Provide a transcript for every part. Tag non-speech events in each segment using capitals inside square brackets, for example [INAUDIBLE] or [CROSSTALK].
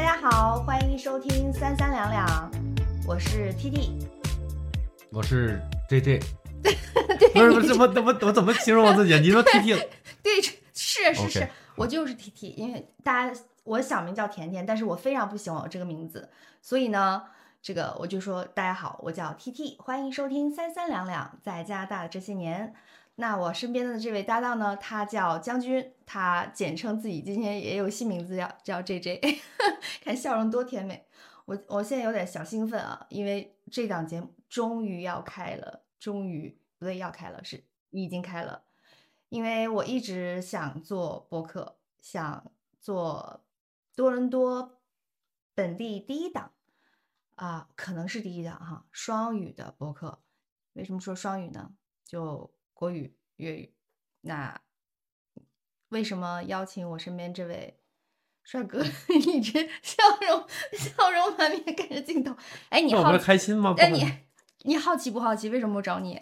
大家好，欢迎收听三三两两，我是 T T，我是 J J，[LAUGHS] 不是不是怎么怎么我怎么形容我自己？[LAUGHS] 你说 T T，对，是是是我就是 T T，因为大家我小名叫甜甜，但是我非常不喜欢我这个名字，所以呢，这个我就说大家好，我叫 T T，欢迎收听三三两两，在加拿大的这些年。那我身边的这位搭档呢，他叫将军，他简称自己今天也有新名字叫叫 J J，[LAUGHS] 看笑容多甜美。我我现在有点小兴奋啊，因为这档节目终于要开了，终于不对，要开了，是已经开了。因为我一直想做播客，想做多伦多本地第一档啊，可能是第一档哈，双语的播客。为什么说双语呢？就国语、粤语。那为什么邀请我身边这位帅哥 [LAUGHS] 一直笑容笑容满面看着镜头？哎，你好奇？开心吗？不哎，你你好奇不好奇？为什么我找你？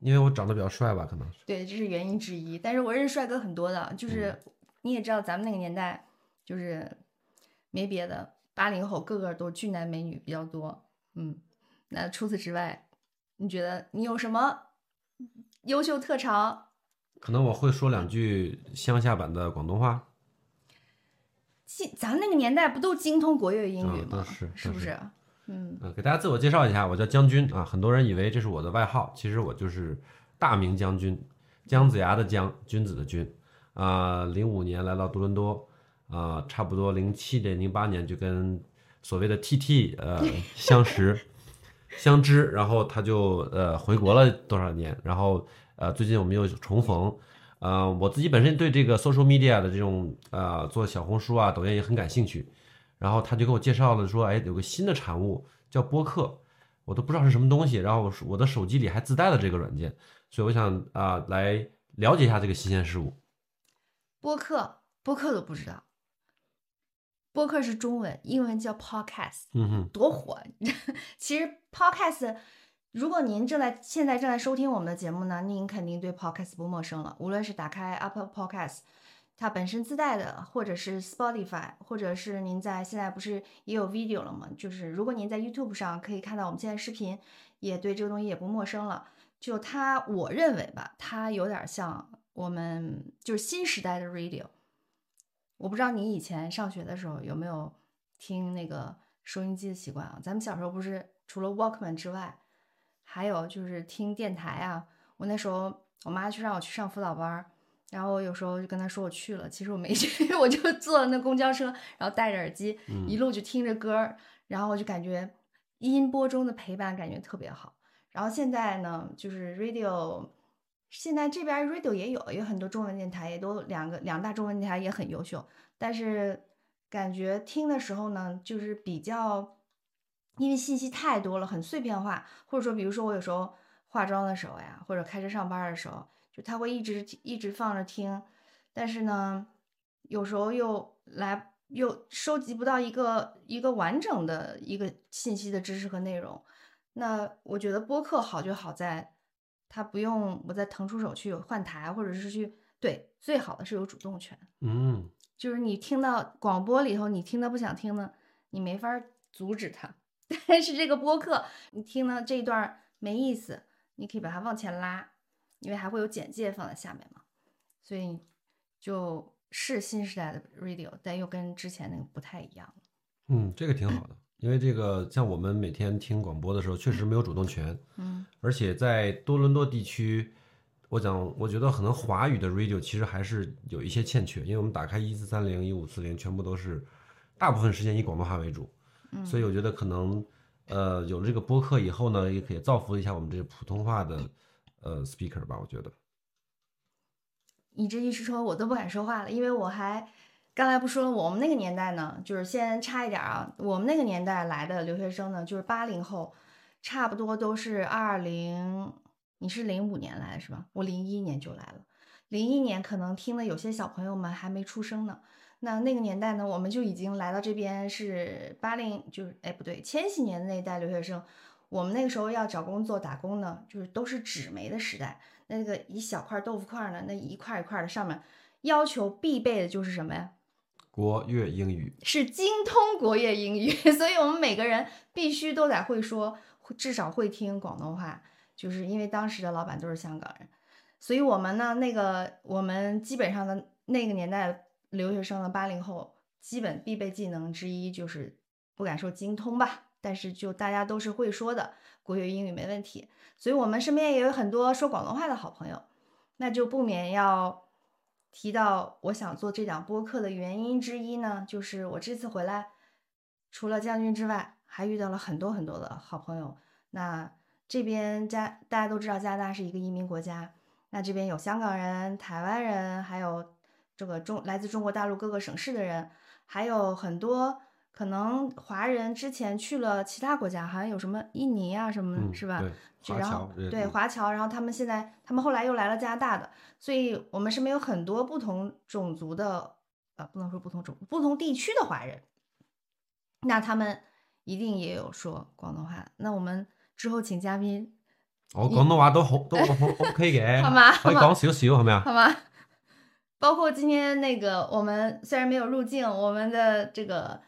因为我长得比较帅吧，可能是。对，这是原因之一。但是我认识帅哥很多的，就是你也知道，咱们那个年代就是没别的，八零后个个都俊男美女比较多。嗯，那除此之外，你觉得你有什么优秀特长？可能我会说两句乡下版的广东话。精咱们那个年代不都精通国粤英语吗？是是是不是？嗯，嗯，给大家自我介绍一下，我叫将军啊。很多人以为这是我的外号，其实我就是大名将军，姜子牙的姜，君子的君。啊，零五年来到多伦多，啊，差不多零七年、零八年就跟所谓的 TT 呃 [LAUGHS] 相识、相知，然后他就呃回国了多少年，然后呃最近我们又重逢。呃，我自己本身对这个 social media 的这种呃做小红书啊、抖音也很感兴趣，然后他就给我介绍了说，哎，有个新的产物叫播客，我都不知道是什么东西，然后我我的手机里还自带了这个软件，所以我想啊、来了解一下这个新鲜事物。播客播客都不知道，播客是中文，英文叫 podcast。嗯哼，多火！[LAUGHS] 其实 Podcast，如果您正在现在正在收听我们的节目呢，您肯定对 Podcast 不陌生了。无论是打开 Apple Podcast，它本身自带的，或者是 Spotify，或者是您在现在不是也有 video 了吗？就是如果您在 YouTube 上可以看到我们现在视频，也对这个东西也不陌生了。就它，我认为吧，它有点像我们就是新时代的 radio。我不知道你以前上学的时候有没有听那个收音机的习惯啊？咱们小时候不是除了 Walkman 之外，还有就是听电台啊。我那时候我妈就让我去上辅导班儿，然后我有时候就跟她说我去了，其实我没 [LAUGHS] 去，我就坐那公交车，然后戴着耳机，一路就听着歌儿，然后我就感觉音波中的陪伴感觉特别好。然后现在呢，就是 radio，现在这边 radio 也有，有很多中文电台，也都两个两大中文电台也很优秀，但是感觉听的时候呢，就是比较，因为信息太多了，很碎片化，或者说，比如说我有时候化妆的时候呀，或者开车上班的时候，就他会一直一直放着听，但是呢，有时候又来又收集不到一个一个完整的一个信息的知识和内容。那我觉得播客好就好在，它不用我再腾出手去换台，或者是去对，最好的是有主动权。嗯，就是你听到广播里头，你听到不想听呢，你没法儿阻止它。但是这个播客，你听了这一段儿没意思，你可以把它往前拉，因为还会有简介放在下面嘛，所以就是新时代的 radio，但又跟之前那个不太一样了。嗯，这个挺好的，因为这个像我们每天听广播的时候，确实没有主动权，嗯而且在多伦多地区，我讲，我觉得可能华语的 radio 其实还是有一些欠缺，因为我们打开一四三零、一五四零，全部都是大部分时间以广东话为主，嗯，所以我觉得可能呃有了这个播客以后呢，也可以造福一下我们这个普通话的呃 speaker 吧，我觉得。你这一说，我都不敢说话了，因为我还刚才不说了，我们那个年代呢，就是先差一点儿啊，我们那个年代来的留学生呢，就是八零后，差不多都是二零，你是零五年来的是吧？我零一年就来了，零一年可能听的有些小朋友们还没出生呢。那那个年代呢，我们就已经来到这边是八零，就是哎不对，千禧年的那一代留学生。我们那个时候要找工作打工呢，就是都是纸媒的时代。那个一小块豆腐块呢，那一块一块的上面要求必备的就是什么呀？国乐英语，是精通国乐英语，[LAUGHS] 所以我们每个人必须都得会说，至少会听广东话。就是因为当时的老板都是香港人，所以我们呢，那个我们基本上的那个年代留学生的八零后，基本必备技能之一就是不敢说精通吧，但是就大家都是会说的国学英语没问题。所以我们身边也有很多说广东话的好朋友，那就不免要提到我想做这档播客的原因之一呢，就是我这次回来，除了将军之外，还遇到了很多很多的好朋友。那这边加大家都知道，加拿大是一个移民国家。那这边有香港人、台湾人，还有这个中来自中国大陆各个省市的人，还有很多可能华人之前去了其他国家，好像有什么印尼啊什么，嗯，是吧？对，华然后侨，对嗯华侨，然后他们现在他们后来又来了加拿大的，所以我们身边有很多不同种族的，呃，不能说不同种不同地区的华人，那他们一定也有说广东话。那我们之后请嘉宾我广东话都好 [LAUGHS] 都好 OK 嘅，好嗎可以讲少少係咪啊？好嗎？包括今天那个我们虽然没有入境，我们的这个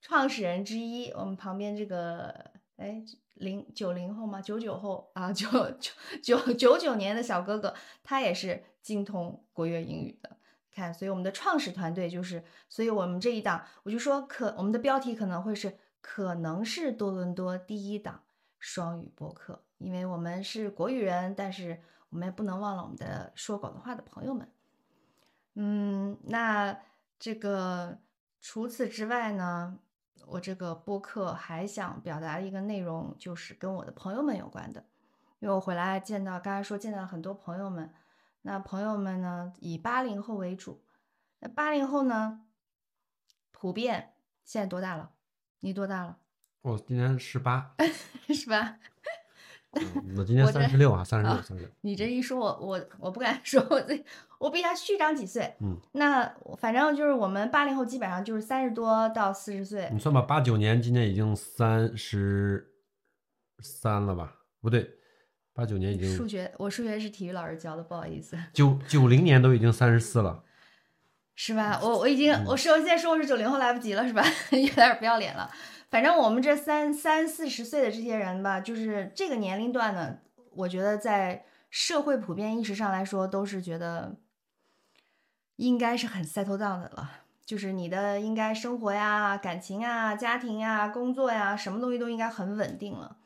创始人之一，我们旁边这个哎零九零后吗？九九后啊，九九九九九年的小哥哥，他也是精通国乐英语的。看，所以我们的创始团队就是，所以我们这一档，我就说可我们的标题可能会是可能是多伦多第一档双语播客，因为我们是国语人，但是我们也不能忘了我们的说广东话的朋友们。嗯，那这个除此之外呢，我这个播客还想表达一个内容，就是跟我的朋友们有关的，因为我回来见到，刚才说见到很多朋友们，那朋友们呢以八零后为主，那八零后呢普遍现在多大了？你多大了？我今年十八，[LAUGHS] 是吧？嗯我今 [LAUGHS] 年三十六啊，三十六，啊三十六。你这一说我，我我不敢 [LAUGHS] 说，我这我比他虚长几岁。嗯，那反正就是我们八零后基本上就是三十多到四十岁你，算吧，八九年今年已经三十三了吧？不对，八九年已经数学我数学是体育老师教的，不好意思，[LAUGHS] 九九零年都已经三十四了。是吧？我我已经我说现在说我是九零后来不及了，是吧？[LAUGHS] 有点不要脸了。反正我们这三三四十岁的这些人吧，就是这个年龄段呢，我觉得在社会普遍意识上来说，都是觉得应该是很 settle down 的了。就是你的应该生活呀、感情啊、家庭呀、工作呀，什么东西都应该很稳定了。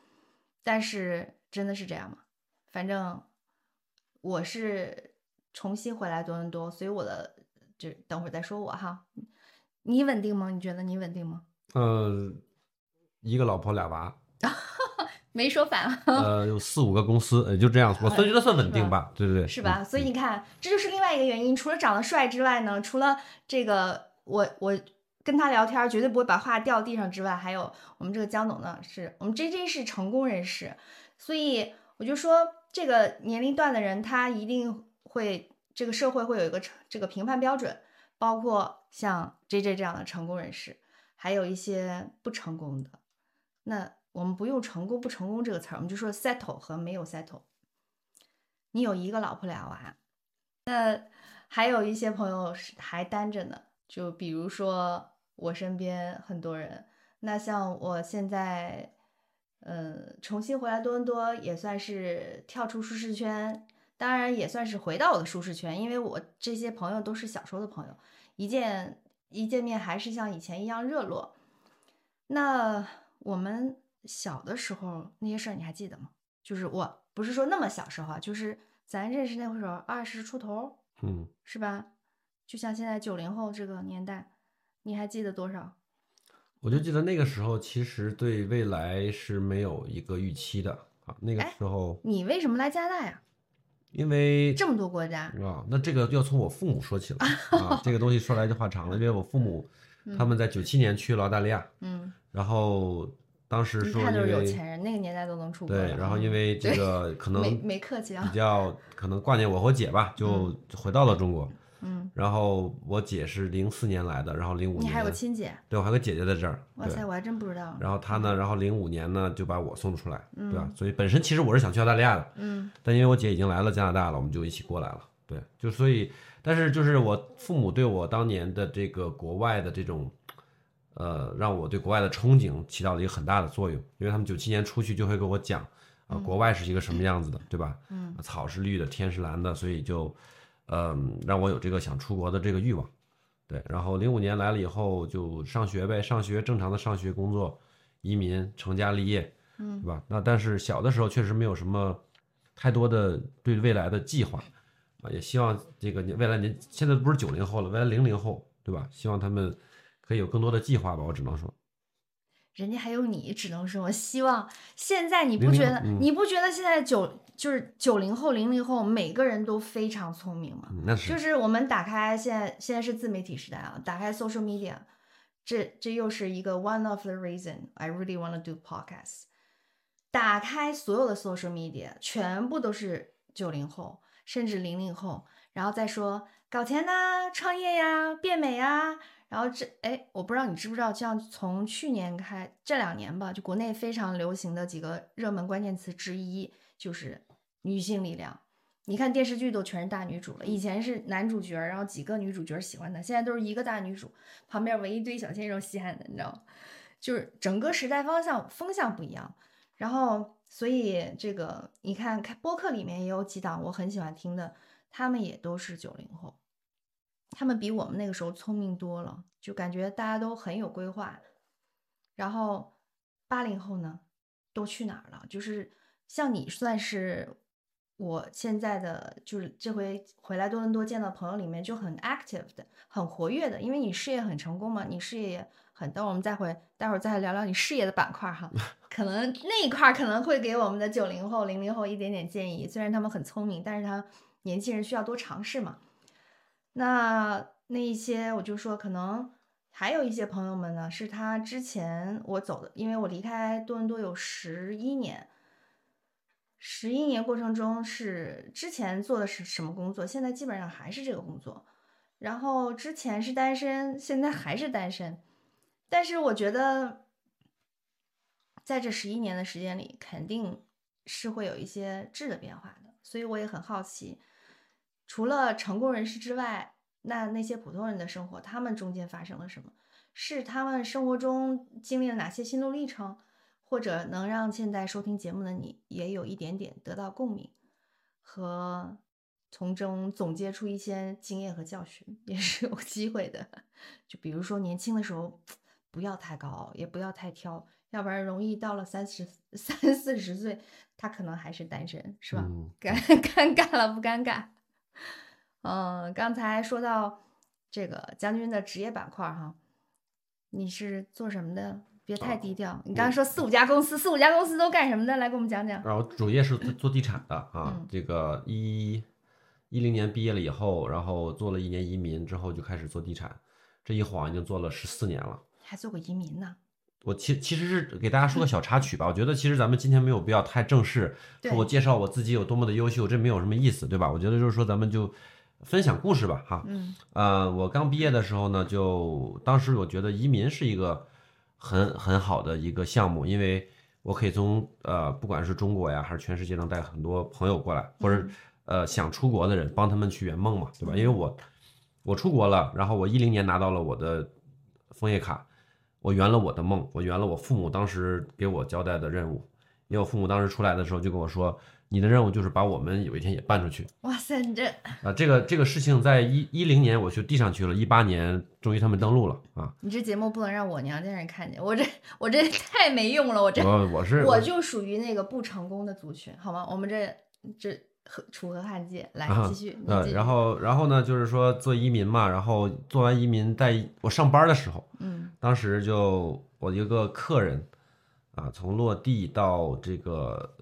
但是真的是这样吗？反正我是重新回来多伦多，所以我的就等会儿再说我哈。你稳定吗？你觉得你稳定吗？呃，一个老婆俩娃，[LAUGHS] 没说反啊，[LAUGHS] 呃，有四五个公司，也，就这样，[LAUGHS] 我算觉得算稳定吧，对对对，是吧？嗯所以你看，这就是另外一个原因。除了长得帅之外呢，除了这个我我跟他聊天绝对不会把话掉地上之外，还有我们这个江总呢，是我们 J J 是成功人士，所以我就说这个年龄段的人，他一定会这个社会会有一个这个评判标准，包括像 J J 这样的成功人士，还有一些不成功的。那我们不用成功不成功这个词儿，我们就说 settle 和没有 settle。你有一个老婆俩娃，那还有一些朋友是还单着呢，就比如说我身边很多人，那像我现在，呃，重新回来多伦多也算是跳出舒适圈，当然也算是回到我的舒适圈，因为我这些朋友都是小时候的朋友，一见一见面还是像以前一样热络。那我们小的时候那些事儿你还记得吗？就是我不是说那么小时候啊，就是咱认识那会儿二十出头，嗯，是吧？就像现在九零后这个年代，你还记得多少？我就记得那个时候，其实对未来是没有一个预期的啊。那个哎时候，你为什么来加拿大呀？因为这么多国家，啊，那这个要从我父母说起了 [LAUGHS] 啊。这个东西说来就话长了，因为我父母他们在九七年去了澳大利亚，嗯，然后当时说因为有钱人，那个年代都能出国对，然后因嗯为这个可能没没客气啊比，较 [LAUGHS] 可能挂念我和我姐吧，就回到了中国。嗯，然后我姐是零四年来的，然后零五年，你还有亲姐，对我还有个姐姐在这儿，对哇塞，。我还真不知道。然后她呢，然后零五年呢就把我送出来，对吧嗯？所以本身其实我是想去澳大利亚的，嗯但因为我姐已经来了加拿大了，我们就一起过来了。对，就所以，但是就是我父母对我当年的这个国外的这种，呃，让我对国外的憧憬起到了一个很大的作用，因为他们九七年出去就会跟我讲啊、国外是一个什么样子的，对吧？嗯，草是绿的，天是蓝的，所以就，嗯，让我有这个想出国的这个欲望。对，然后零五年来了以后就上学呗，上学正常的上学、工作、移民、成家立业，嗯，对吧？那但是小的时候确实没有什么太多的对未来的计划啊，也希望这个未来您现在不是九零后了，未来零零后，对吧？希望他们可以有更多的计划吧，我只能说。人家还有你，只能说希望现在你不觉得、嗯你不觉得现在九就是九零后、零零后每个人都非常聪明吗？嗯，那是就是我们打开现在现在是自媒体时代啊，打开 social media，这这又是一个 one of the reason I really want to do podcast。打开所有的 social media，全部都是九零后甚至零零后，然后再说搞钱呐、创业呀、变美呀，然后这哎，我不知道你知不知道，像从去年开这两年吧，就国内非常流行的几个热门关键词之一就是女性力量。你看电视剧都全是大女主了，以前是男主角，然后几个女主角喜欢他，现在都是一个大女主，旁边围一堆小鲜肉稀罕的，你知道吗？就是整个时代方向风向不一样。然后，所以这个你看，看播客里面也有几档我很喜欢听的，他们也都是九零后，他们比我们那个时候聪明多了，就感觉大家都很有规划。然后八零后呢，都去哪儿了？就是像你算是我现在的，就是这回回来多伦多见到朋友里面就很 active 的，很活跃的，因为你事业很成功嘛，你事业也很。等我们再回，待会儿再聊聊你事业的板块哈，[LAUGHS] 可能那一块儿可能会给我们的九零后、零零后一点点建议。虽然他们很聪明，但是他年轻人需要多尝试嘛。那那一些我就说，可能还有一些朋友们呢，是他之前我走的，因为我离开多伦多有十一年，十一年过程中是之前做的是什么工作，现在基本上还是这个工作，然后之前是单身，现在还是单身，但是我觉得在这十一年的时间里，肯定是会有一些质的变化的，所以我也很好奇，除了成功人士之外，那那些普通人的生活，他们中间发生了什么？是他们生活中经历了哪些心路历程，或者能让现在收听节目的你也有一点点得到共鸣，和从中总结出一些经验和教训，[LAUGHS] 也是有机会的。就比如说年轻的时候，不要太高傲，也不要太挑，要不然容易到了三十 [LAUGHS] 三四十岁，他可能还是单身，是吧？嗯尴尴尬了不尴尬？嗯，刚才说到这个将军的职业板块哈，你是做什么的？别太低调。你刚刚说四五家公司，四五家公司都干什么的？来给我们讲讲。然后主业是做做地产的啊，嗯这个一一零年毕业了以后，然后做了一年移民之后就开始做地产，这一晃已经做了十四年了。还做过移民呢？我其其实是给大家说个小插曲吧，我觉得其实咱们今天没有必要太正式，说我介绍我自己有多么的优秀，这没有什么意思，对吧？我觉得就是说咱们就分享故事吧，哈。嗯呃，我刚毕业的时候呢，就当时我觉得移民是一个很很好的一个项目，因为我可以从呃不管是中国呀，还是全世界能带很多朋友过来，或者呃想出国的人，帮他们去圆梦嘛，对吧？因为我我出国了，然后我一零年拿到了我的枫叶卡，我圆了我的梦，我圆了我父母当时给我交代的任务，因为我父母当时出来的时候就跟我说，你的任务就是把我们有一天也办出去。哇塞，你这啊，这个这个事情在一一零年我就递上去了，一八年终于他们登陆了啊！你这节目不能让我娘家人看见，我这我这太没用了，我这我我是我就属于那个不成功的族群，好吗？我们这这和楚河汉界，来啊继续。嗯呃，然后然后呢，就是说做移民嘛，然后做完移民在我上班的时候，嗯当时就我一个客人啊，从落地到这个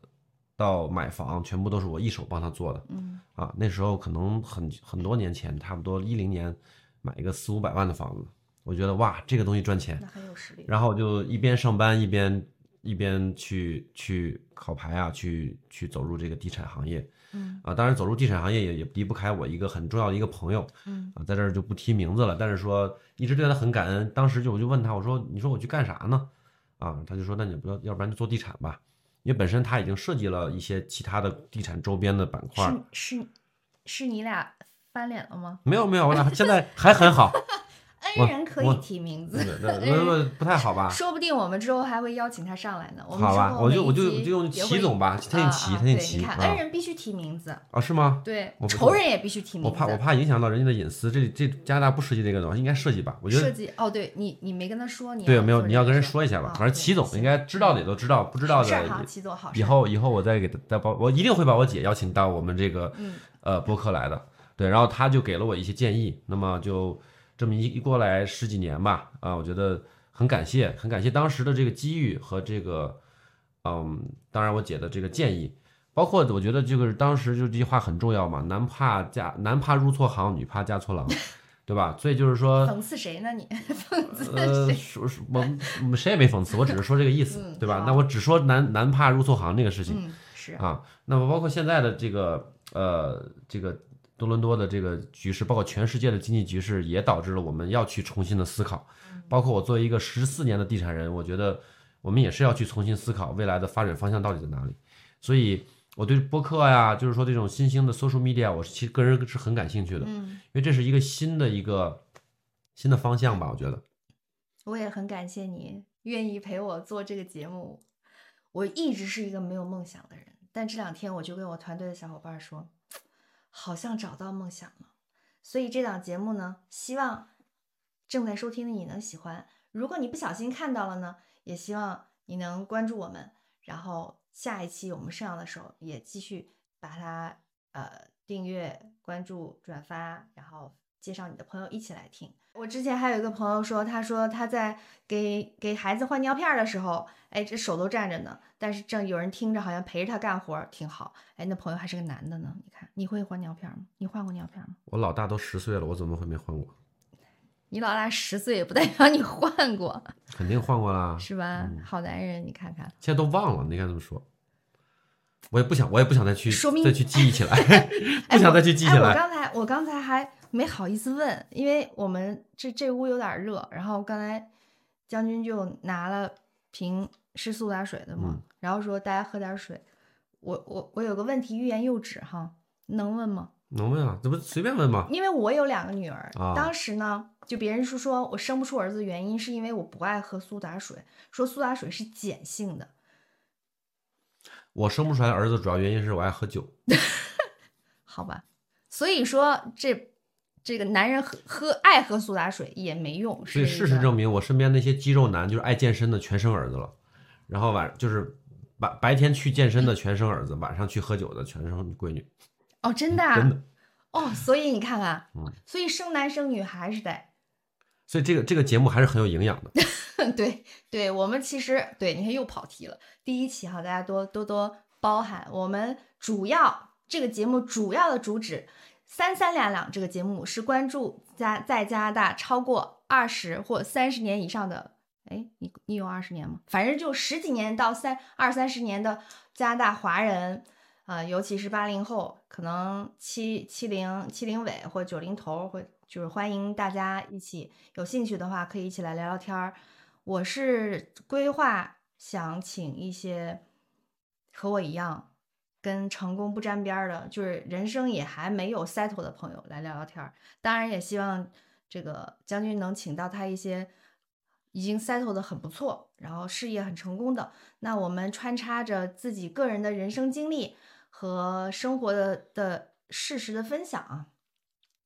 到买房，全部都是我一手帮他做的嗯啊。那时候可能很很多年前，差不多一零年买一个四五百万的房子，我觉得哇，这个东西赚钱。那很有实力。然后我就一边上班一边一边去去考牌啊，去去走入这个地产行业嗯啊。当然，走入地产行业也也离不开我一个很重要的一个朋友嗯啊，在这儿就不提名字了，但是说一直对他很感恩。当时就我就问他，我说你说我去干啥呢？啊，他就说那你不要，要不然就做地产吧，因为本身他已经设计了一些其他的地产周边的板块。是是是你俩翻脸了吗？没有没有，我俩现在还很好。恩人可以提名字，对对不太好吧？[LAUGHS] 说不定我们之后还会邀请他上来呢。我们好吧我就我每一集就就用齐总吧，他姓齐，他姓齐对你看，啊恩人必须提名字，啊是吗？对仇人也必须提名字。我怕我怕影响到人家的隐私，这这加拿大不涉及这个的话，应该涉及吧？我觉设得计哦，对你你没跟他说，你对，没有，你要跟人说一下吧。啊反正齐总应该知道的也都知道，不知道的齐总好。以后以后我再给他再把我一定会把我姐邀请到我们这个嗯呃播客来的。对，然后他就给了我一些建议，那么就这么一一过来十几年吧，啊，我觉得很感谢，很感谢当时的这个机遇和这个，嗯，当然我姐的这个建议，包括我觉得这个当时就这句话很重要嘛，男怕嫁男怕入错行，女怕嫁错郎，对吧？所以就是说，讽刺谁呢你？[LAUGHS] 讽刺呃，我我们谁也没讽刺，我只是说这个意思，嗯对吧？那我只说男男怕入错行这个事情。嗯，是啊，那么包括现在的这个呃这个多伦多的这个局势，包括全世界的经济局势，也导致了我们要去重新的思考。包括我作为一个十四年的地产人，我觉得我们也是要去重新思考未来的发展方向到底在哪里。所以我对播客呀，就是说这种新兴的 social media，我是其实个人是很感兴趣的，因嗯，为这是一个新的一个新的方向吧，我觉得。我也很感谢你愿意陪我做这个节目。我一直是一个没有梦想的人，但这两天我就跟我团队的小伙伴说，好像找到梦想了。所以这档节目呢，希望正在收听的你能喜欢。如果你不小心看到了呢，也希望你能关注我们，然后下一期我们上的时候也继续把它呃订阅、关注、转发，然后介绍你的朋友一起来听。我之前还有一个朋友说，他说他在给给孩子换尿片儿的时候，哎，这手都站着呢，但是正有人听着，好像陪着他干活，挺好。哎，那朋友还是个男的呢，你看，你会换尿片儿吗？你换过尿片儿吗？我老大都十岁了，我怎么会没换过？你老大十岁也不代表你换过，肯定换过啦，是吧？好男人，你看看，现在都忘了，你该这么说。我也不想，我也不想再去说明再去记忆起来，[LAUGHS] 不想再去记起哎，我。刚才我刚才还没好意思问，因为我们这这屋有点热，然后刚才将军就拿了瓶是苏打水的嘛，嗯然后说大家喝点水。我我我有个问题欲言又止哈，能问吗？能问啊，这不随便问吗？因为我有两个女儿，啊当时呢，就别人说说我生不出儿子的原因是因为我不爱喝苏打水，说苏打水是碱性的。我生不出来儿子，主要原因是我爱喝酒。[LAUGHS] 好吧，所以说这这个男人喝喝爱喝苏打水也没用，所以事实证明，我身边那些肌肉男，就是爱健身的，全生儿子了。然后晚就是白白天去健身的全生儿子，晚上去喝酒的全生闺女。哦，真的、啊，真的。哦，所以你看看，嗯所以生男生女还是得，所以这个这个节目还是很有营养的。[LAUGHS] 对对，我们其实对，你看又跑题了。第一期哈，大家多多多包涵。我们主要这个节目主要的主旨，三三两两这个节目是关注加在加拿大超过二十或三十年以上的。哎，你你有二十年吗？反正就十几年到三二三十年的加拿大华人，啊、尤其是八零后，可能七七零七零尾或九零头，或就是欢迎大家一起有兴趣的话，可以一起来聊聊天儿。我是规划想请一些和我一样跟成功不沾边儿的，就是人生也还没有 settle 的朋友来聊聊天儿。当然，也希望这个将军能请到他一些已经 settle 的很不错，然后事业很成功的。那我们穿插着自己个人的人生经历和生活的的事实的分享啊，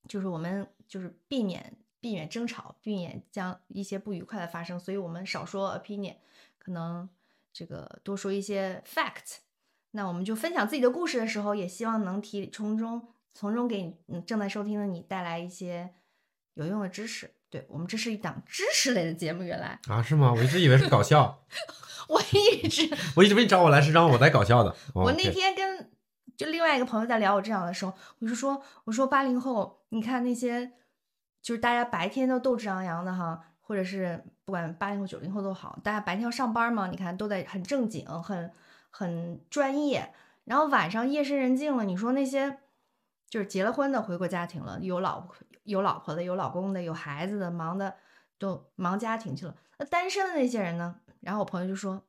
就是我们就是避免避免争吵，避免将一些不愉快的发生，所以我们少说 opinion，可能这个多说一些 fact。那我们就分享自己的故事的时候，也希望能提从中从中给你嗯正在收听的你带来一些有用的知识。对我们这是一档知识类的节目，原来啊，是吗？我一直以为是搞笑，[LAUGHS] 我一直 [LAUGHS] 我一直以为你找我来是让我来搞笑的。哦我那天跟就另外一个朋友在聊我这样的时候，我就说，我说八零后，你看那些就是大家白天都斗志昂扬的哈，或者是不管八零后九零后都好，大家白天要上班嘛，你看都在很正经，很很专业，然后晚上夜深人静了，你说那些就是结了婚的回过家庭了，有老婆有老婆的，有老公的，有孩子的，忙的都忙家庭去了，那单身的那些人呢？然后我朋友就说。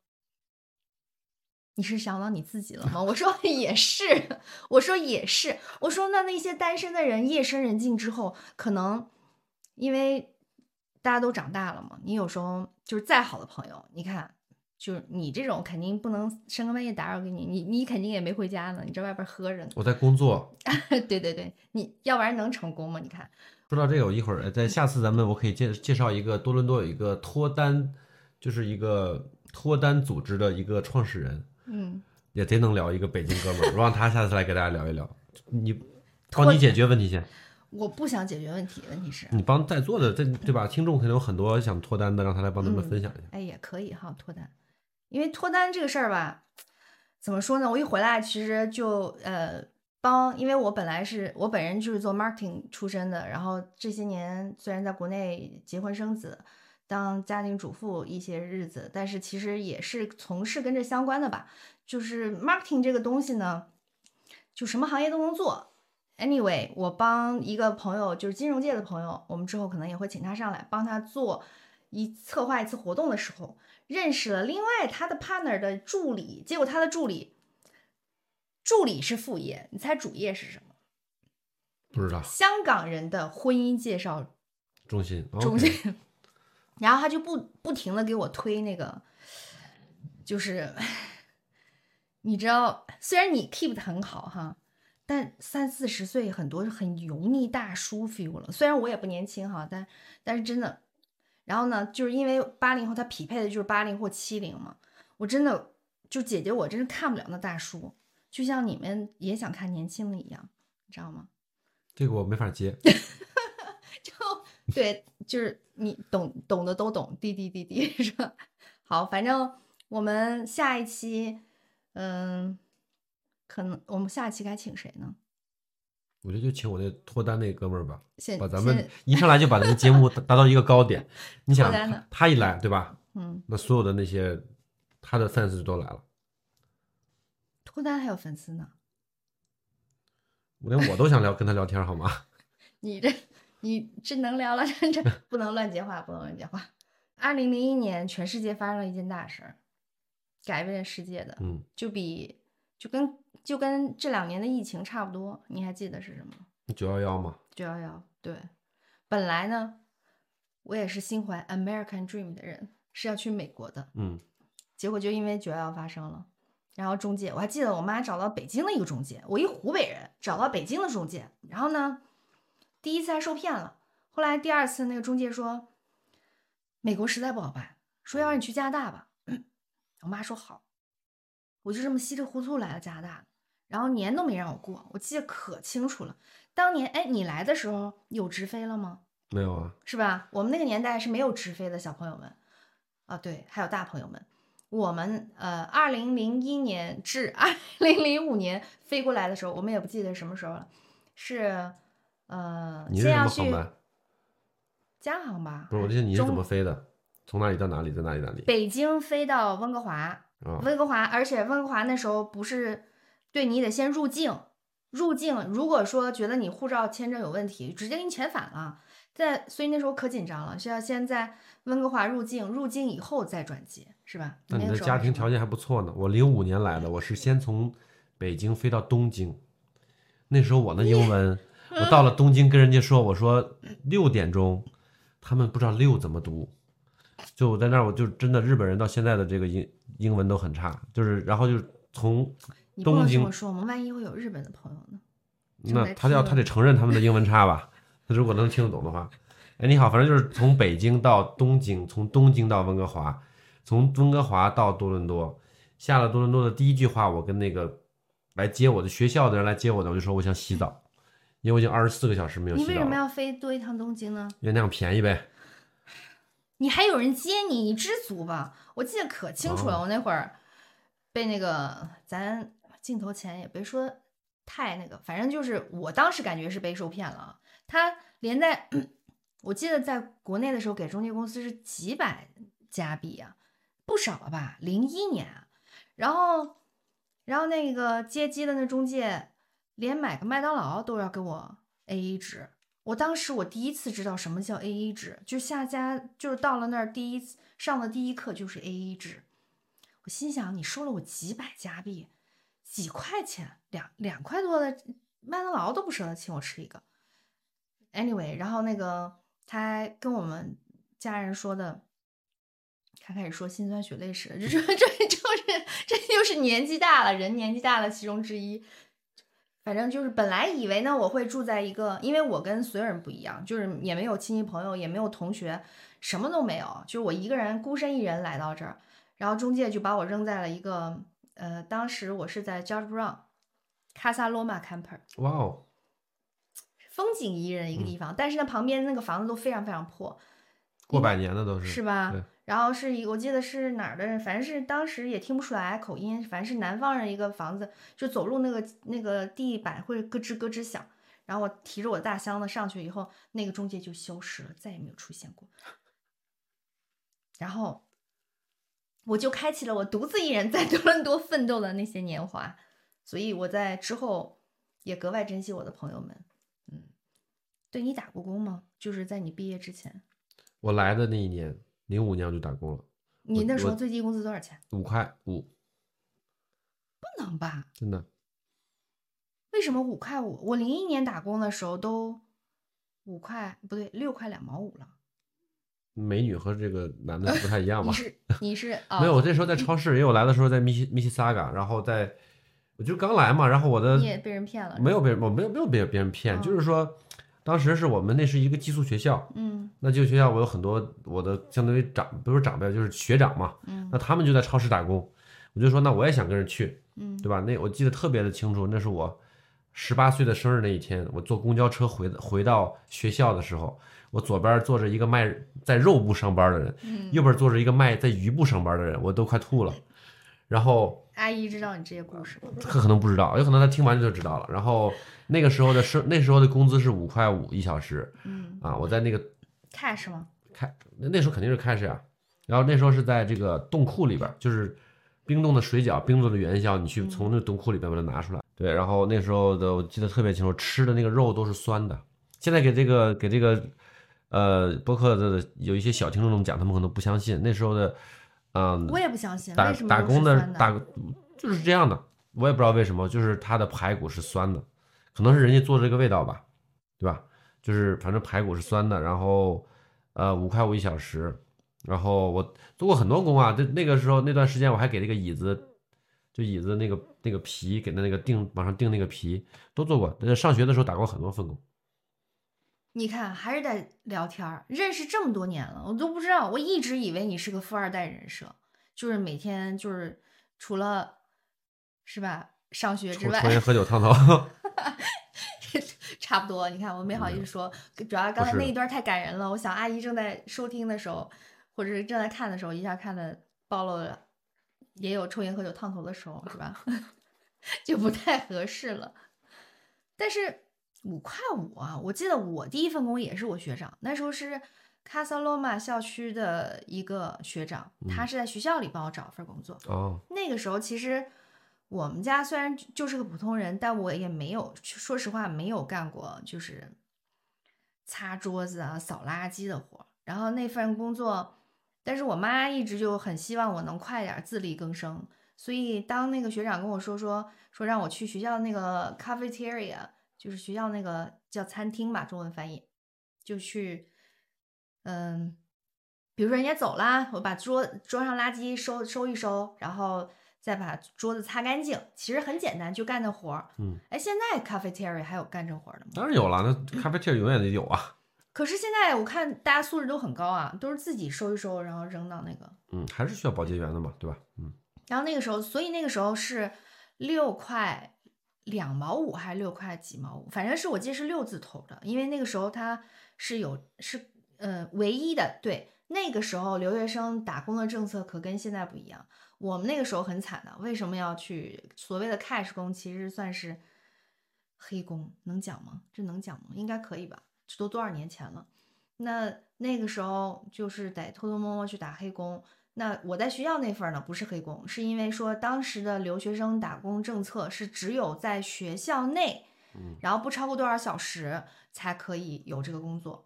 你是想到你自己了吗？我说 [LAUGHS] 也是，我说也是，我说那那些单身的人夜深人静之后，可能因为大家都长大了嘛，你有时候就是再好的朋友，你看，就是你这种肯定不能深更半夜打扰给你，你你肯定也没回家呢，你在外边喝着呢。我在工作。[LAUGHS] 对对对，你要不然能成功吗？你看，说到这个，我一会儿在下次咱们我可以介介绍一个多伦多有一个脱单，就是一个脱单组织的一个创始人。嗯，也贼能聊一个北京哥们儿，我让他下次来给大家聊一聊。你帮你解决问题先。我不想解决问题，问题是你帮在座的这对吧？听众肯定有很多想脱单的，让他来帮他们分享一下。哎，也可以哈，脱单。因为脱单这个事儿吧，怎么说呢？我一回来其实就呃帮，因为我本来是我本人就是做 marketing 出身的，然后这些年虽然在国内结婚生子。当家庭主妇一些日子，但是其实也是从事跟这相关的吧。就是 marketing 这个东西呢，就什么行业都能做。Anyway，我帮一个朋友，就是金融界的朋友，我们之后可能也会请他上来帮他做一策划一次活动的时候，认识了另外他的 partner 的助理。结果他的助理，助理是副业，你猜主业是什么？不知道。香港人的婚姻介绍中心。中心。[LAUGHS] 然后他就不不停的给我推那个，就是你知道，虽然你 keep 的很好哈，但三四十岁很多很油腻大叔 feel 了。虽然我也不年轻哈，但但是真的，然后呢，就是因为八零后他匹配的就是八零或七零嘛，我真的就姐姐我真是看不了那大叔，就像你们也想看年轻的一样，你知道吗？[LAUGHS] 这个我没法接。就对，就是你懂懂的都懂，滴滴滴滴 [LAUGHS] 是吧？好，反正我们下一期，嗯，可能我们下一期该请谁呢？我觉得就请我那脱单那哥们儿吧，把咱们一上来就把咱们节目达到一个高点。[LAUGHS] 你想他一来，对吧？嗯，那所有的那些他的粉丝都来了。脱单还有粉丝呢？我连我都想聊跟他聊天，好吗？[LAUGHS] 你这。你这能聊了，[LAUGHS] 这这不能乱接话，不能乱接话。二零零一年，全世界发生了一件大事儿，改变世界的，嗯，就比就跟就跟这两年的疫情差不多。你还记得是什么？九幺幺吗？九幺幺，对。本来呢，我也是心怀 American Dream 的人，是要去美国的，嗯。结果就因为九幺幺发生了，然后中介，我还记得我妈找到北京的一个中介，我一湖北人找到北京的中介，然后呢。第一次还受骗了，后来第二次那个中介说，美国实在不好办，说要让你去加拿大吧。[COUGHS] 我妈说好，我就这么稀里糊涂来了加拿大，然后年都没让我过，我记得可清楚了。当年哎，你来的时候有直飞了吗？没有啊，是吧？我们那个年代是没有直飞的，小朋友们啊，对，还有大朋友们。我们呃，二零零一年至二零零五年飞过来的时候，我们也不记得什么时候了，是。呃，你是什么航班？加航吧。不是，我记得你是怎么飞的？从哪里到哪里？在哪里哪里？北京飞到温哥华。温哥华，而且温哥华那时候不是，对你得先入境，入境。如果说觉得你护照签证有问题，直接给你遣返了。在，所以那时候可紧张了，需要先在温哥华入境，入境以后再转机，是吧？那你的家庭条件还不错呢。我零五年来的，我是先从北京飞到东京，那时候我的英文。我到了东京跟人家说，我说六点钟，他们不知道六怎么读，就我在那儿，我就真的日本人到现在的这个英英文都很差，就是然后就从东京。这么说，我们万一会有日本的朋友呢？那他要他得承认他们的英文差吧？他如果能听得懂的话，哎，你好，反正就是从北京到东京，从东京到温哥华，从温哥华到多伦多，下了多伦多的第一句话，我跟那个来接我的学校的人来接我的，我就说我想洗澡。因为我已经二十四个小时没有洗澡。你为什么要飞多一趟东京呢？因为那样便宜呗。你还有人接你，你知足吧？我记得可清楚了，我那会儿被那个咱镜头前也别说太那个，反正就是我当时感觉是被受骗了。他连在，我记得在国内的时候给中介公司是几百加币啊，不少了吧？零一年，然后然后那个接机的那中介。连买个麦当劳都要给我 A A 制，我当时我第一次知道什么叫 A A 制，就下家就是到了那儿第一次上的第一课就是 A A 制，我心想，你收了我几百加币，几块钱，两两块多的麦当劳都不舍得请我吃一个。Anyway，然后那个他跟我们家人说的，他开始说心酸血泪史，[LAUGHS] 这这这就是这就是年纪大了，人年纪大了其中之一。反正就是本来以为呢，我会住在一个，因为我跟所有人不一样，就是也没有亲戚朋友，也没有同学，什么都没有，就是我一个人孤身一人来到这儿，然后中介就把我扔在了一个，呃，当时我是在 George Brown 卡萨罗马 Camper，哇哦，风景宜人一个地方，但是呢旁边那个房子都非常非常破，过百年的都是是吧对？然后是一，我记得是哪儿的人，反正是当时也听不出来口音，反正是南方人一个房子，就走路那个那个地板会咯吱咯吱响。然后我提着我的大箱子上去以后，那个中介就消失了，再也没有出现过。然后我就开启了我独自一人在多伦多奋斗的那些年华，所以我在之后也格外珍惜我的朋友们。嗯，对你打过工吗？就是在你毕业之前，我来的那一年，零五年我就打工了，你那时候最低工资多少钱？五块五，不能吧？真的。为什么五块五？我零一年打工的时候都五块不对，六块两毛五了。美女和这个男的不太一样吧你？[LAUGHS] 是你是啊？[LAUGHS] 没有，我那时候在超市，因为我来的时候在密西密西萨嘎，然后在我就刚来嘛，然后我的你也被人骗了？没有被我没有没有被别人骗，嗯就是说当时是我们那是一个寄宿学校，嗯那寄宿学校我有很多我的相当于长不是长辈就是学长嘛，嗯那他们就在超市打工，我就说那我也想跟着去，嗯对吧？那我记得特别的清楚，那是我十八岁的生日那一天，我坐公交车回回到学校的时候，我左边坐着一个卖在肉部上班的人，嗯，右边坐着一个卖在鱼部上班的人，我都快吐了。[LAUGHS] 然后阿姨知道你这些故事吗？[LAUGHS] 她可能不知道，有可能她听完就知道了。然后那个时候的生那时候的工资是五块五一小时嗯啊，我在那个，cash 吗？开那时候肯定是 cash 呀，然后那时候是在这个冻库里边儿，就是冰冻的水饺、冰冻的元宵，你去从那个冻库里边把它拿出来。对，然后那时候的我记得特别清楚，吃的那个肉都是酸的。现在给这个给这个呃博客的有一些小听众这么讲，他们可能不相信那时候的嗯、我也不相信，打打工的打就是这样的，我也不知道为什么，就是它的排骨是酸的，可能是人家做这个味道吧，对吧？就是反正排骨是酸的，然后呃五块五一小时，然后我做过很多工啊，就那个时候那段时间我还给那个椅子，就椅子那个那个皮给它那个钉往上钉那个皮都做过，呃上学的时候打过很多份工。你看，还是在聊天儿，认识这么多年了，我都不知道，我一直以为你是个富二代人设，就是每天就是除了是吧上学之外抽抽，烟喝酒烫头，[LAUGHS] 差不多。你看，我没好意思说，主要刚才那一段太感人了。我想阿姨正在收听的时候，或者是正在看的时候，一下看的暴露了，也有抽烟喝酒烫头的时候，是吧？[LAUGHS] 就不太合适了。但是五块五啊，我记得我第一份工也是我学长，那时候是卡萨罗马校区的一个学长，他是在学校里帮我找份工作。哦，那个时候其实我们家虽然就就是个普通人，但我也没有，说实话没有干过就是擦桌子啊、扫垃圾的活儿。然后那份工作，但是我妈一直就很希望我能快点儿自力更生，所以当那个学长跟我说说说让我去学校那个 cafeteria，就是学校那个叫餐厅吧，中文翻译，就去，嗯，比如说人家走啦，我把桌桌上垃圾收收一收，然后再把桌子擦干净，其实很简单，就干那活儿。嗯，哎，现在 cafeteria 还有干这活儿的吗？当然有了，那 [CLEARS THROAT] cafeteria 永远得有啊。可是现在我看大家素质都很高啊，都是自己收一收，然后扔到那个。嗯，还是需要保洁员的嘛，对吧？嗯，然后那个时候，所以那个时候是六块两毛五还是六块几毛五，反正是我记得是六字头的，因为那个时候它是有是呃唯一的对。那个时候留学生打工的政策可跟现在不一样，我们那个时候很惨的。为什么要去所谓的 cash 工？其实算是黑工，能讲吗？这能讲吗？应该可以吧？这都多少年前了？那那个时候就是得偷偷摸摸去打黑工。那我在学校那份儿呢，不是黑工，是因为说当时的留学生打工政策是只有在学校内，嗯然后不超过多少小时才可以有这个工作。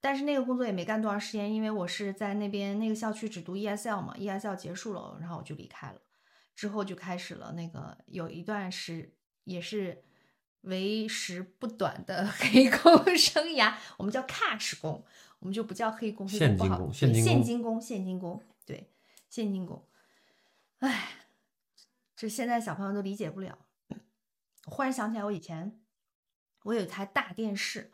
但是那个工作也没干多长时间，因为我是在那边那个校区只读 ESL 嘛，ESL 结束了，然后我就离开了。之后就开始了那个有一段时也是为时不短的 [LAUGHS] 黑工生涯，我们叫 cash 工，我们就不叫黑工现金工现金工，现金工，对，现金工。唉，这现在小朋友都理解不了。我忽然想起来，我以前我有一台大电视，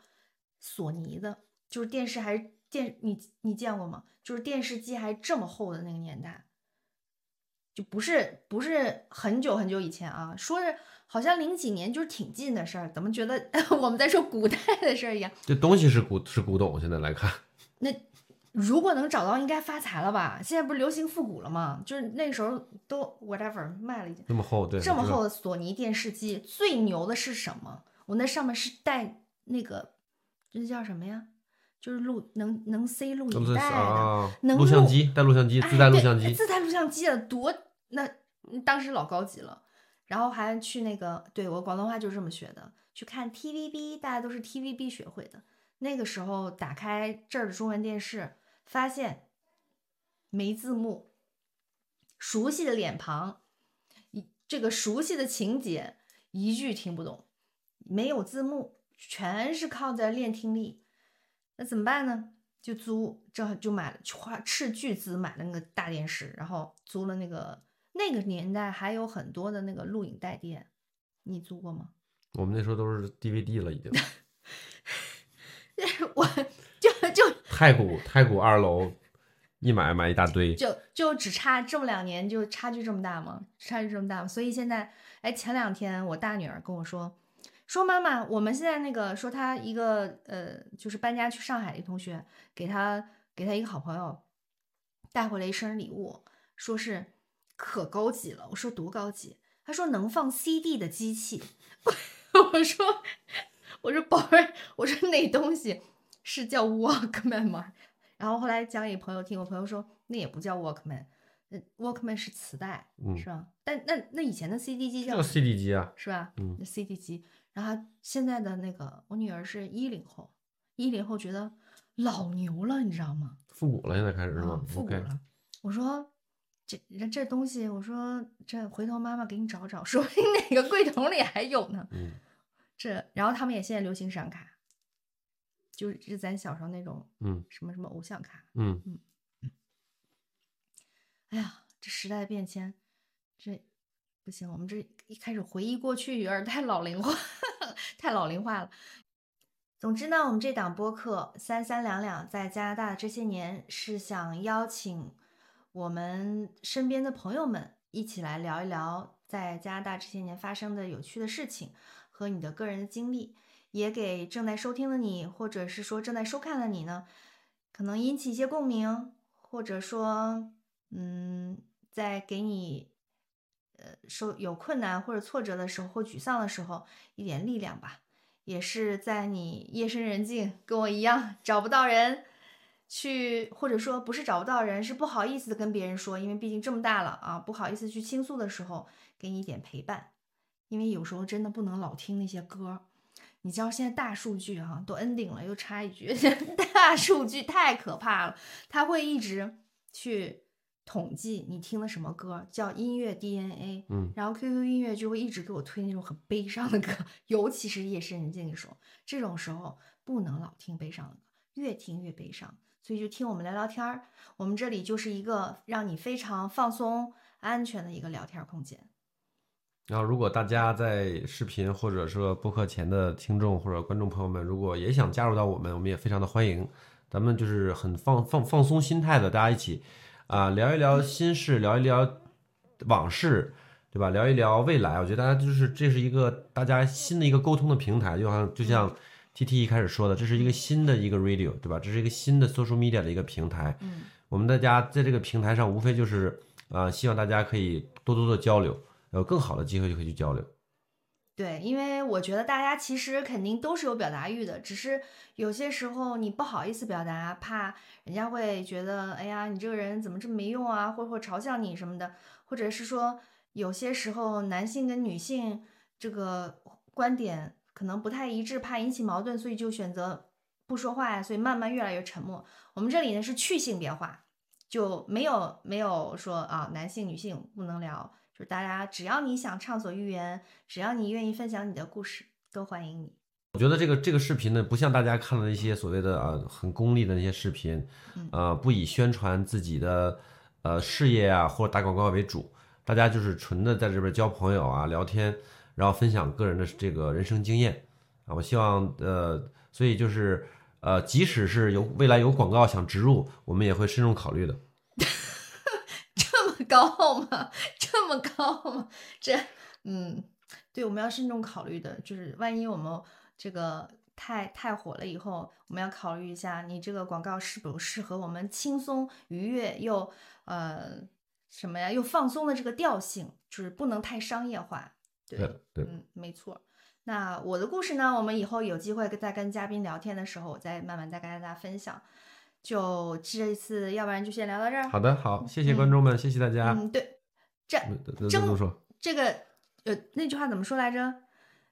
索尼的，就是电视还是电，你你见过吗？就是电视机还这么厚的那个年代，就不是不是很久很久以前啊，说是好像零几年，就是挺近的事儿，怎么觉得 [LAUGHS] 我们在说古代的事儿一样？这东西是古是古董，现在来看，那如果能找到，应该发财了吧？现在不是流行复古了吗？就是那时候都 whatever 卖了一件这么厚，对，这么厚的索尼电视机，最牛的是什么？我那上面是带那个，这叫什么呀？就是录能能塞录影带的，啊，能录录像机带录像机，哎自带录像机，自带录像机的多那嗯当时老高级了。然后还去那个，对我广东话就是这么学的，去看 TVB，大家都是 TVB 学会的。那个时候打开这儿的中文电视，发现没字幕，熟悉的脸庞，一这个熟悉的情节，一句听不懂，没有字幕，全是靠在练听力。那怎么办呢？就租，这就买了，花斥巨资买了那个大电视，然后租了那个那个年代还有很多的那个录影带店，你租过吗？我们那时候都是 DVD 了，已经。[LAUGHS] 我就就太古太古二楼一买买一大堆，就就只差这么两年，就差距这么大吗？差距这么大吗？所以现在，哎，前两天我大女儿跟我说，说妈妈，我们现在那个说她一个呃，就是搬家去上海的同学，给她给她一个好朋友带回来一生日礼物，说是可高级了。我说多高级？她说能放 CD 的机器。[LAUGHS] 我说我说宝贝，我说那东西是叫 [LAUGHS] Walkman 吗？然后后来讲给朋友听，我朋友说那也不叫 Walkman，那，Walkman 是磁带，嗯是吧？但那那以前的 CD 机叫叫 CD 机啊，是吧？嗯那 CD 机。然后现在的那个，我女儿是一零后，一零后觉得老牛了，你知道吗？复古了，现在开始是啊吗，复古了。我说这这这东西，我说这回头妈妈给你找找，说不定哪个柜桶里还有呢。嗯，这，然后他们也现在流行闪卡，就是咱小时候那种嗯什么什么偶像卡。嗯嗯嗯，哎呀，这时代的变迁，这不行，我们这一开始回忆过去有点太老龄化，[LAUGHS] 太老龄化了。总之呢，我们这档播客三三两两在加拿大的这些年，是想邀请我们身边的朋友们一起来聊一聊在加拿大这些年发生的有趣的事情和你的个人的经历，也给正在收听的你，或者是说正在收看的你呢，可能引起一些共鸣，或者说，嗯，在给你呃受有困难或者挫折的时候，或沮丧的时候，一点力量吧。也是在你夜深人静，跟我一样找不到人去，或者说不是找不到人，是不好意思跟别人说，因为毕竟这么大了啊，不好意思去倾诉的时候，给你一点陪伴。因为有时候真的不能老听那些歌，你知道现在大数据哈、都 ending 了，又插一句，[LAUGHS] 大数据太可怕了，它会一直去统计你听的什么歌，叫音乐 DNA。嗯，然后 QQ 音乐就会一直给我推那种很悲伤的歌，[LAUGHS] 尤其是夜深人静的时候，这种时候不能老听悲伤的歌，越听越悲伤。所以就听我们聊聊天儿，我们这里就是一个让你非常放松、安全的一个聊天空间。然后，如果大家在视频或者说播客前的听众或者观众朋友们，如果也想加入到我们，我们也非常的欢迎。咱们就是很放放放松心态的，大家一起啊、聊一聊心事，聊一聊往事，对吧？聊一聊未来。我觉得大家就是这是一个大家新的一个沟通的平台，就好像就像 T T 一开始说的，这是一个新的一个 radio，对吧？这是一个新的 social media 的一个平台。嗯，我们大家在这个平台上，无非就是啊、希望大家可以多多的交流，有更好的机会就可以去交流。对，因为我觉得大家其实肯定都是有表达欲的，只是有些时候你不好意思表达，怕人家会觉得，哎呀，你这个人怎么这么没用啊，或或嘲笑你什么的，或者是说有些时候男性跟女性这个观点可能不太一致，怕引起矛盾，所以就选择不说话呀，所以慢慢越来越沉默。我们这里呢是去性别化，就没有没有说啊男性女性不能聊，就是大家只要你想畅所欲言，只要你愿意分享你的故事，都欢迎你。我觉得这个这个视频呢，不像大家看的那些所谓的啊很功利的那些视频，呃，不以宣传自己的呃事业啊或者打广告为主，大家就是纯的在这边交朋友啊聊天，然后分享个人的这个人生经验啊。我希望呃，所以就是呃，即使是有未来有广告想植入，我们也会慎重考虑的。[LAUGHS] 这么高傲吗？这么高吗？这嗯，对，我们要慎重考虑的，就是万一我们。这个太太火了，以后我们要考虑一下，你这个广告是否适合我们轻松愉悦又呃什么呀，又放松的这个调性，就是不能太商业化。对对，嗯，没错。那我的故事呢，我们以后有机会再跟嘉宾聊天的时候，我再慢慢再跟大家分享。就这一次，要不然就先聊到这儿。好的，好，谢谢观众们，谢谢大家。嗯，对，这正这个呃那句话怎么说来着？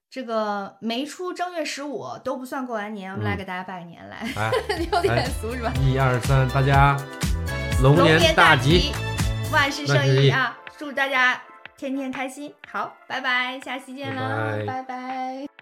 这个没出正月十五都不算过完年，我们来给大家拜个年来，[LAUGHS] 有点俗是吧？一二三，大家龙年大吉，万事胜意啊！祝大家天天开心。好，拜拜，下期见了，拜拜。